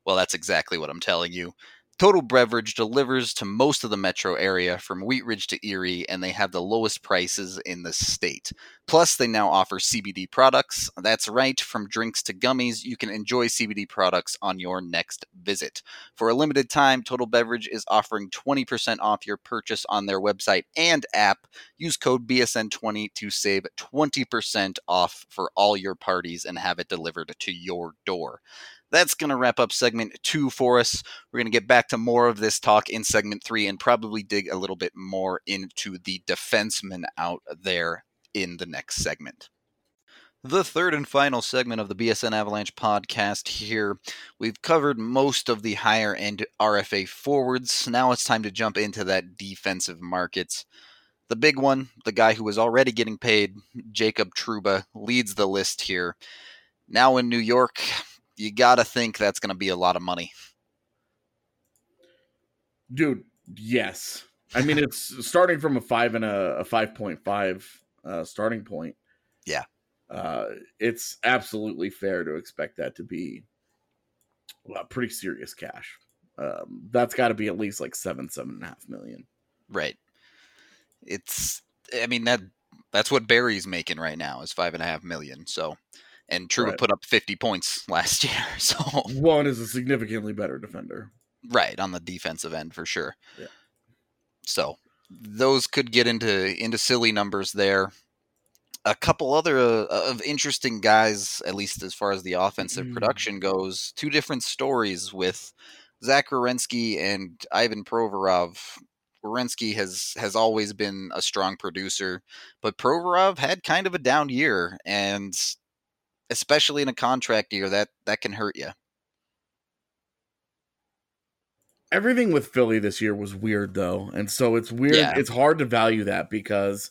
Well, that's exactly what I'm telling you. Total Beverage delivers to most of the metro area from Wheat Ridge to Erie, and they have the lowest prices in the state. Plus, they now offer CBD products. That's right, from drinks to gummies, you can enjoy CBD products on your next visit. For a limited time, Total Beverage is offering 20% off your purchase on their website and app. Use code BSN20 to save 20% off for all your parties and have it delivered to your door. That's going to wrap up segment two for us. We're going to get back to more of this talk in segment three and probably dig a little bit more into the defensemen out there in the next segment. The third and final segment of the BSN Avalanche podcast here. We've covered most of the higher end RFA forwards. Now it's time to jump into that defensive markets. The big one, the guy who was already getting paid, Jacob Trouba, leads the list here. Now in New York, you got to think that's going to be a lot of money. Dude, yes. I mean, it's starting from a five and a, a 5.5 uh, starting point. Yeah. Uh, it's absolutely fair to expect that to be well, pretty serious cash. Um, that's got to be at least like seven, seven and a half million. Right. It's, I mean, that that's what Barrie's making right now is five and a half million. So, and Trouba Right. put up 50 points last year. So, One is a significantly better defender. right on the defensive end for sure. Yeah. So, those could get into into silly numbers there. a couple other uh, of interesting guys, at least as far as the offensive Mm. production goes. Two different stories with Zach Werenski and Ivan Provorov. Werenski has has always been a strong producer, but Provorov had kind of a down year, and especially in a contract year, that that can hurt you. everything with Philly this year was weird though, and so it's weird. Yeah. It's hard to value that because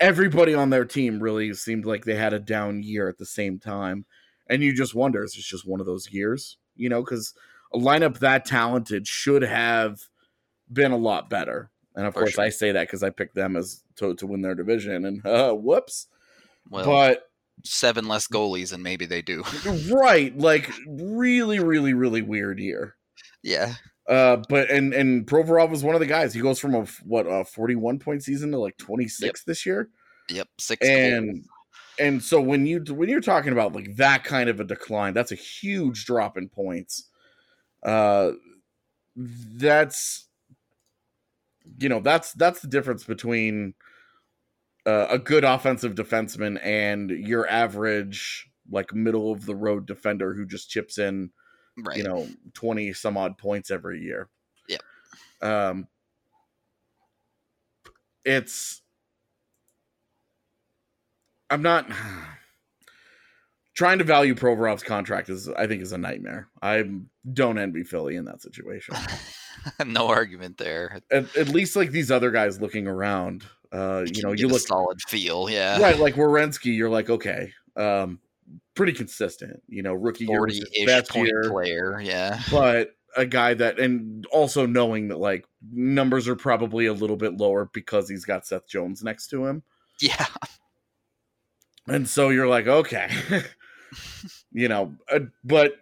everybody on their team really seemed like they had a down year at the same time, and you just wonder is it's just one of those years, you know? Because a lineup that talented should have been a lot better. And of For course, sure. I say that because I picked them as to, to win their division, and uh, whoops. Well, but seven less goalies, and maybe they do. right, like really, really, really weird year. yeah, Uh, but and and Provorov was one of the guys. He goes from a what a forty-one point season to like twenty-six this year, yep, six and goals. and so when you when you're talking about like that kind of a decline, that's a huge drop in points. Uh, that's you know that's that's the difference between uh, a good offensive defenseman and your average like middle of the road defender who just chips in right. you know 20 some odd points every year Yep. um it's i'm not trying to value provorov's contract is i think is a nightmare i don't envy philly in that situation no argument there. at, at least like these other guys looking around uh you know you look solid feel, yeah. right like Werenski, you're like okay um pretty consistent you know rookie year was Forty-ish best point year player, yeah. but a guy that and also knowing that like numbers are probably a little bit lower because he's got Seth Jones next to him. Yeah, And so you're like, okay. you know, uh, but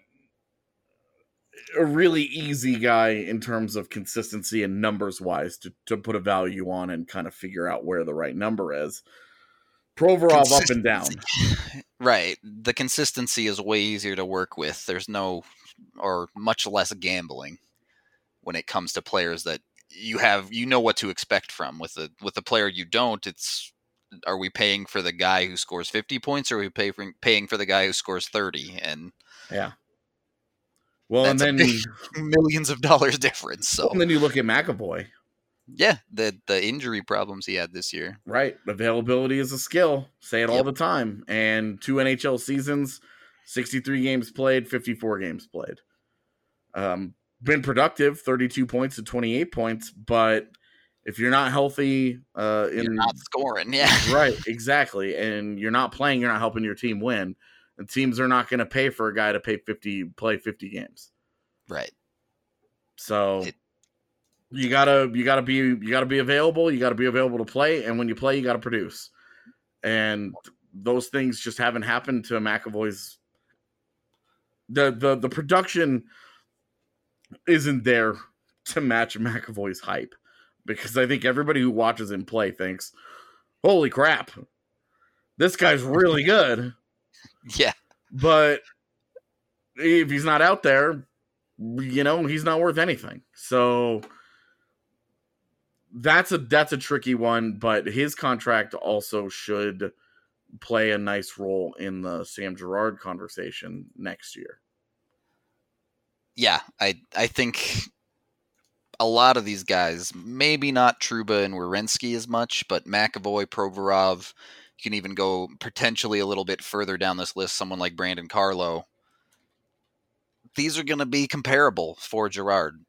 a really easy guy in terms of consistency and numbers wise to, to put a value on and kind of figure out where the right number is. Provorov up and down. Right. The consistency is way easier to work with. There's no or much less gambling when it comes to players that you have you know what to expect from. With a with a player you don't, it's are we paying for the guy who scores 50 points or are we pay for, paying for the guy who scores 30 and Yeah. Well, That's and then millions of dollars difference. So and then you look at McAvoy, yeah, the the injury problems he had this year. right? Availability is a skill. Say it all the time. And two NHL seasons, 63 games played, 54 games played. Um, been productive, 32 points to 28 points, but if you're not healthy, uh, in You're not scoring. Yeah. right, exactly, and you're not playing, you're not helping your team win. And teams are not going to pay for a guy to pay 50 play 50 games. Right. So It- you gotta you gotta be you gotta be available. You gotta be available to play, and when you play, you gotta produce. And those things just haven't happened to McAvoy's. The the the production isn't there to match McAvoy's hype because I think everybody who watches him play thinks, "Holy crap, this guy's really good." Yeah. but if he's not out there, you know, he's not worth anything. So that's a that's a tricky one, but his contract also should play a nice role in the Sam Girard conversation next year. yeah, I I think a lot of these guys, maybe not Trouba and Werenski as much, but McAvoy, Provorov, you can even go potentially a little bit further down this list, someone like Brandon Carlo. These are going to be comparable for Girard.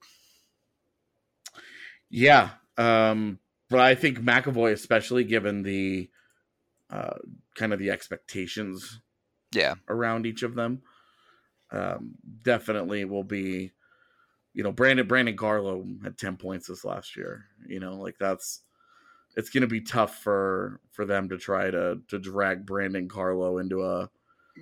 Yeah, um, but I think McAvoy, especially given the uh, kind of the expectations Yeah, around each of them. Um, definitely will be, you know, Brandon Brandon Carlo had ten points this last year. You know, like that's it's going to be tough for for them to try to to drag Brandon Carlo into a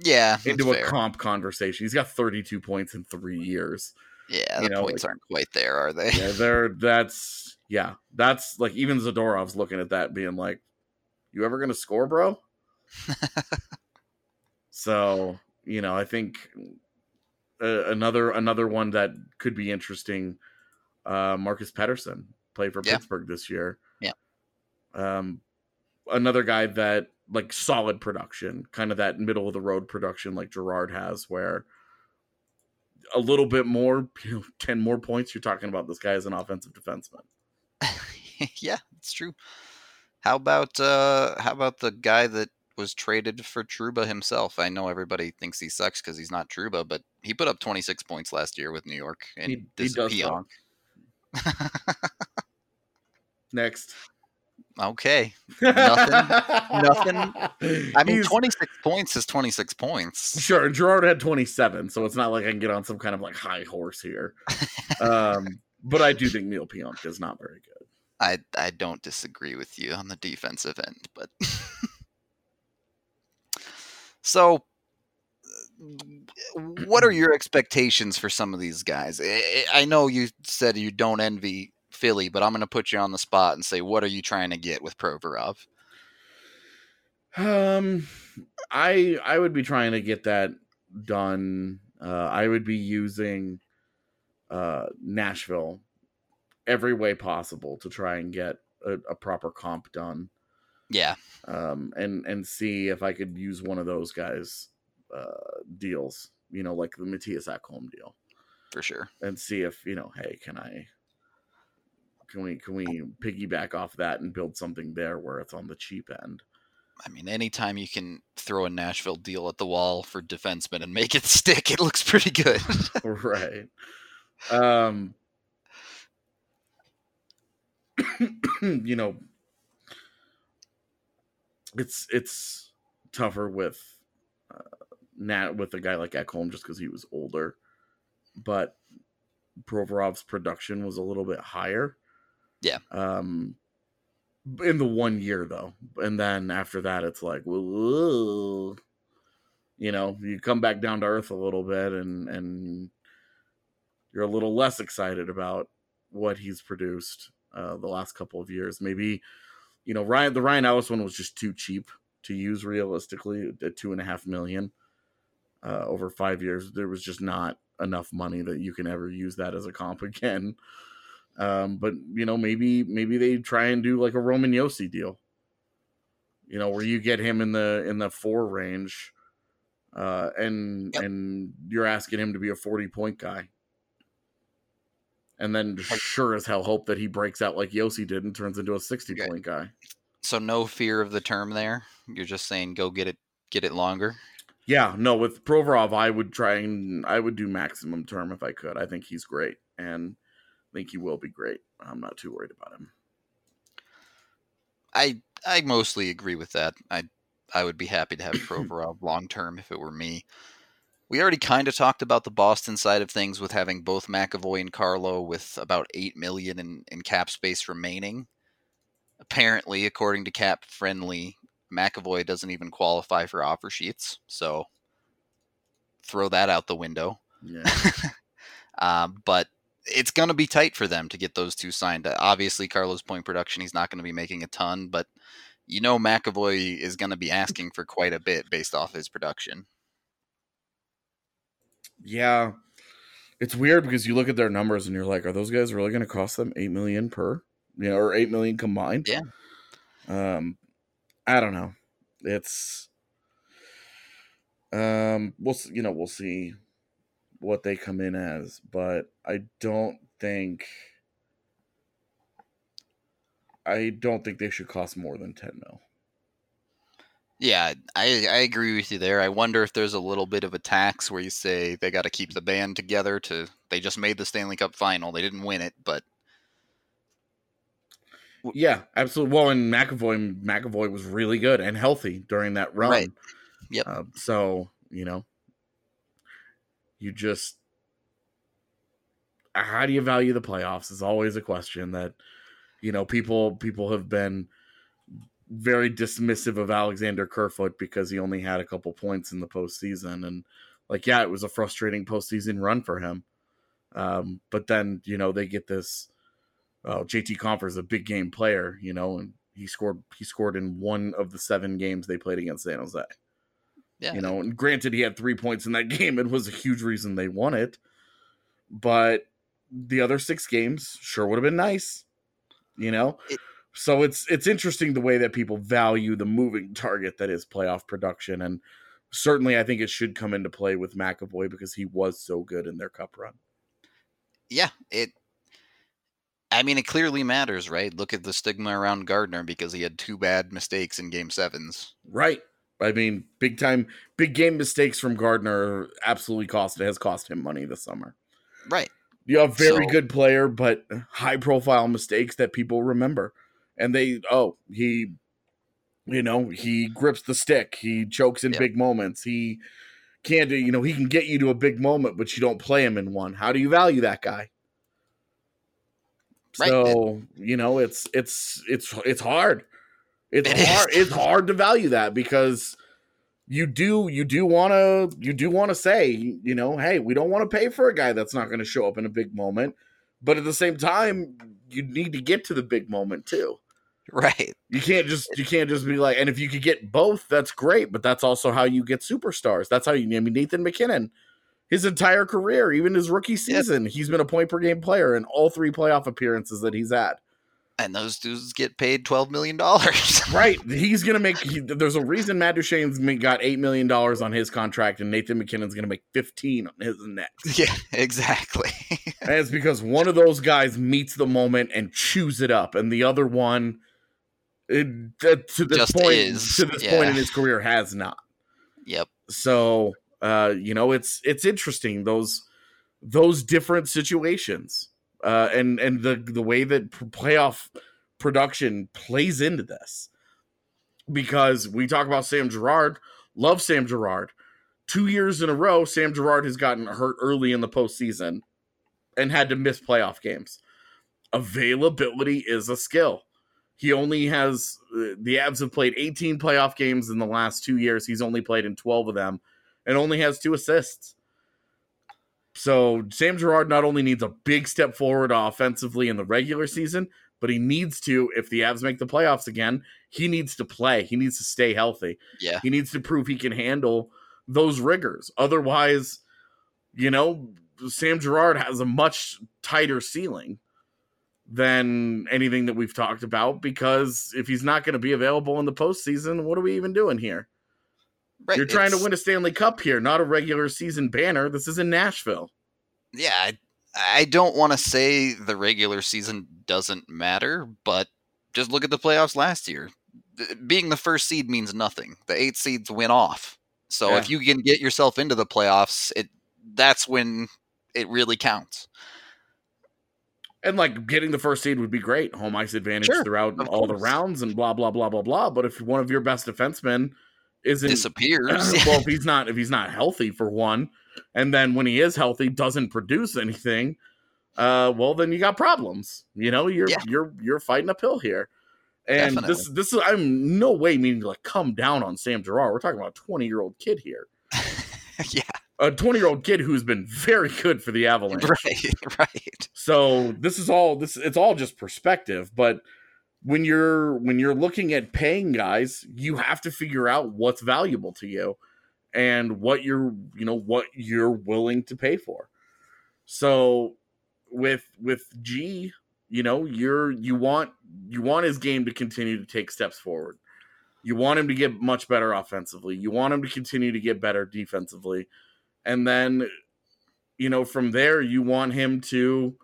yeah, into a fair. comp conversation. He's got thirty two points in three years. yeah, you the know, points like- aren't quite there, are they? Yeah, they're that's yeah, that's like even Zadorov's looking at that, being like, "You ever going to score, bro?" So you know, I think uh, another another one that could be interesting. Uh, Marcus Pettersson played for Yeah. Pittsburgh this year. Um, another guy that like solid production, kind of that middle of the road production like Girard has, where a little bit more, you know, 10 more points, you're talking about this guy as an offensive defenseman. yeah, it's true. How about uh how about the guy that was traded for Trouba himself? I know everybody thinks he sucks because he's not Trouba, but he put up 26 points last year with New York, and He, he does. Next. Okay, Nothing. Nothing. I mean, He's- 26 points is 26 points. Sure, Girard had 27, so it's not like I can get on some kind of like high horse here. um, but I do think Neil Pionk is not very good. I I don't disagree with you on the defensive end, but so what are your expectations for some of these guys? I, I know you said you don't envy Philly, but I'm going to put you on the spot and say, what are you trying to get with Provorov? Um, I I would be trying to get that done. Uh, I would be using uh, Nashville every way possible to try and get a, a proper comp done. Yeah, um, and and see if I could use one of those guys uh, deals, you know, like the Mattias Ekholm deal, for sure. and see if you know, hey, can I, can we can we piggyback off that and build something there where it's on the cheap end? I mean, anytime you can throw a Nashville deal at the wall for defensemen and make it stick, it looks pretty good. right. Um, you know, it's it's tougher with uh, Nat with a guy like Ekholm just because he was older, but Provorov's production was a little bit higher. Yeah. Um, in the one year though, and then after that, it's like, you know, you come back down to earth a little bit, and and you're a little less excited about what he's produced uh, the last couple of years. Maybe, you know, Ryan the Ryan Ellis one was just too cheap to use realistically at two and a half million uh, over five years. There was just not enough money that you can ever use that as a comp again. Um, but you know, maybe maybe they try and do like a Roman Josi deal. You know, where you get him in the in the four range, uh, and Yep. and you're asking him to be a forty point guy, and then sure as hell hope that he breaks out like Josi did and turns into a sixty Okay. point guy. so no fear of the term there. You're just saying go get it, get it longer. Yeah, no, with Provorov, I would try and I would do maximum term if I could. I think he's great, and I think he will be great. I'm not too worried about him. I I mostly agree with that. I I would be happy to have Provorov long term if it were me. We already kind of talked about the Boston side of things with having both McAvoy and Carlo with about eight million in, in cap space remaining. Apparently, according to Cap Friendly, McAvoy doesn't even qualify for offer sheets, so throw that out the window. Yeah, Um, but it's going to be tight for them to get those two signed. Uh, Obviously, Carlos' point production, he's not going to be making a ton, but you know McAvoy is going to be asking for quite a bit based off his production. yeah. It's weird because you look at their numbers and you're like, are those guys really going to cost them eight million per? You know, or eight million combined? Yeah. Um, I don't know. It's um, we'll you know we'll see what they come in as, but I don't think I don't think they should cost more than ten mil. Yeah, I, I agree with you there. I wonder if there's a little bit of a tax where you say they got to keep the band together to they just made the Stanley Cup final. They didn't win it, but Yeah, absolutely. Well, and McAvoy McAvoy was really good and healthy during that run. Right. Yep. Uh, so you know, you just how do you value the playoffs is always a question that you know people people have been very dismissive of Alexander Kerfoot because he only had a couple points in the postseason. And like yeah it was a frustrating postseason run for him. Um, but then you know they get this oh, JT Compher is a big game player you know and he scored he scored in one of the seven games they played against San Jose yeah, you know and granted he had three points in that game it was a huge reason they won it but the other six games sure would have been nice you know It- So it's it's interesting the way that people value the moving target that is playoff production, and certainly I think it should come into play with McAvoy because he was so good in their cup run. Yeah, it. I mean, it clearly matters, right? Look at the stigma around Gardiner because he had two bad mistakes in Game Sevens. Right. I mean, big time, big game mistakes from Gardiner absolutely cost It has cost him money this summer. Right. You have very So- good player, but high profile mistakes that people remember, and they oh he, you know he grips the stick, he chokes in big moments, he can't do you know he can get you to a big moment, but you don't play him in one. How do you value that guy? Right. So you know it's it's it's it's hard. It's It is. hard. It's hard to value that because you do you do want to you do want to say you know hey we don't want to pay for a guy that's not going to show up in a big moment, but at the same time you need to get to the big moment too. Right. You can't just you can't just be like and if you could get both that's great, but that's also how you get superstars. That's how you I mean Nathan MacKinnon his entire career, even his rookie season, he's been a point per game player in all three playoff appearances that he's at. And those dudes get paid twelve million dollars. Right. He's going to make, he, there's a reason Matt Duchene's ma- got $8 million on his contract and Nathan MacKinnon's going to make 15 on his next. yeah, exactly. And it's because one of those guys meets the moment and chews it up, and the other one, it, that- to this Just point, is, to this yeah. point in his career, has not. yep. So, uh, you know, it's it's interesting those those different situations, uh, and and the the way that playoff production plays into this, because we talk about Sam Girard, love Sam Girard. Two years in a row, Sam Girard has gotten hurt early in the postseason and had to miss playoff games. Availability is a skill. He only has uh, the Avs have played 18 playoff games in the last two years. He's only played in 12 of them and only has two assists. So Sam Girard not only needs a big step forward offensively in the regular season, but he needs to, if the Avs make the playoffs again, he needs to play. He needs to stay healthy. Yeah. He needs to prove he can handle those rigors. Otherwise, you know, Sam Girard has a much tighter ceiling than anything that we've talked about because if he's not going to be available in the postseason, what are we even doing here? Right. You're trying to win a Stanley Cup here, not a regular season banner. This is in Nashville. Yeah, I, I don't want to say the regular season doesn't matter, but just look at the playoffs last year. Being the first seed means nothing. The eight seeds win off. So Yeah. if you can get yourself into the playoffs, it that's when it really counts. And like getting the first seed would be great, home ice advantage Sure, throughout all the rounds and blah blah blah blah blah. But if one of your best defensemen isn't Disappears. well, if he's not if he's not healthy for one, and then when he is healthy doesn't produce anything, uh, well then you got problems. You know, you're Yeah. you're you're fighting uphill here. And this this is I'm no way meaning to like come down on Sam Girard. We're talking about a 20 year old kid here. yeah, A 20 year old kid who's been very good for the Avalanche. right, right. So this is all this it's all just perspective, but when you're when you're looking at paying guys, you have to figure out what's valuable to you and what you're, you know, what you're willing to pay for. So with with G, you know, you're you want you want his game to continue to take steps forward. You want him to get much better offensively. You want him to continue to get better defensively. And then you know, from there you want him to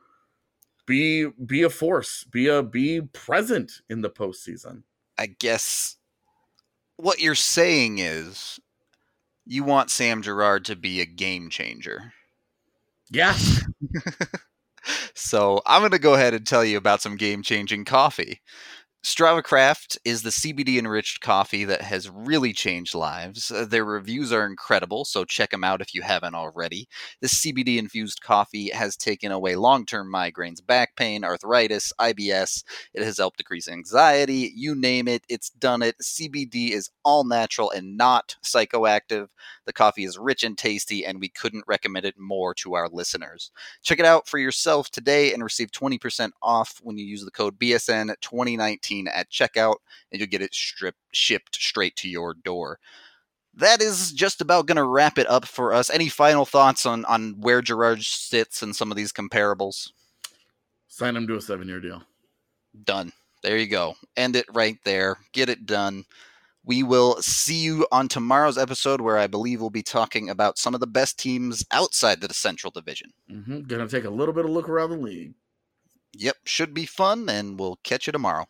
be be a force, be a be present in the postseason. I guess what you're saying is you want Sam Girard to be a game changer. Yeah. So I'm going to go ahead and tell you about some game changing coffee. Strava Craft is the CBD enriched coffee that has really changed lives. Uh, Their reviews are incredible, so check them out if you haven't already. This CBD infused coffee has taken away long term migraines, back pain, arthritis, IBS. It has helped decrease anxiety. You name it, it's done it. CBD is all natural and not psychoactive. The coffee is rich and tasty, and we couldn't recommend it more to our listeners. Check it out for yourself today and receive 20% off when you use the code BSN2019 at checkout, and you'll get it strip, shipped straight to your door. That is just about going to wrap it up for us. Any final thoughts on, on where Girard sits in some of these comparables? Sign him to a seven year deal. Done. There you go. End it right there. Get it done. We will see you on tomorrow's episode where I believe we'll be talking about some of the best teams outside the Central Division. Mm-hmm. Gonna take a little bit of look around the league. Yep, should be fun, and we'll catch you tomorrow.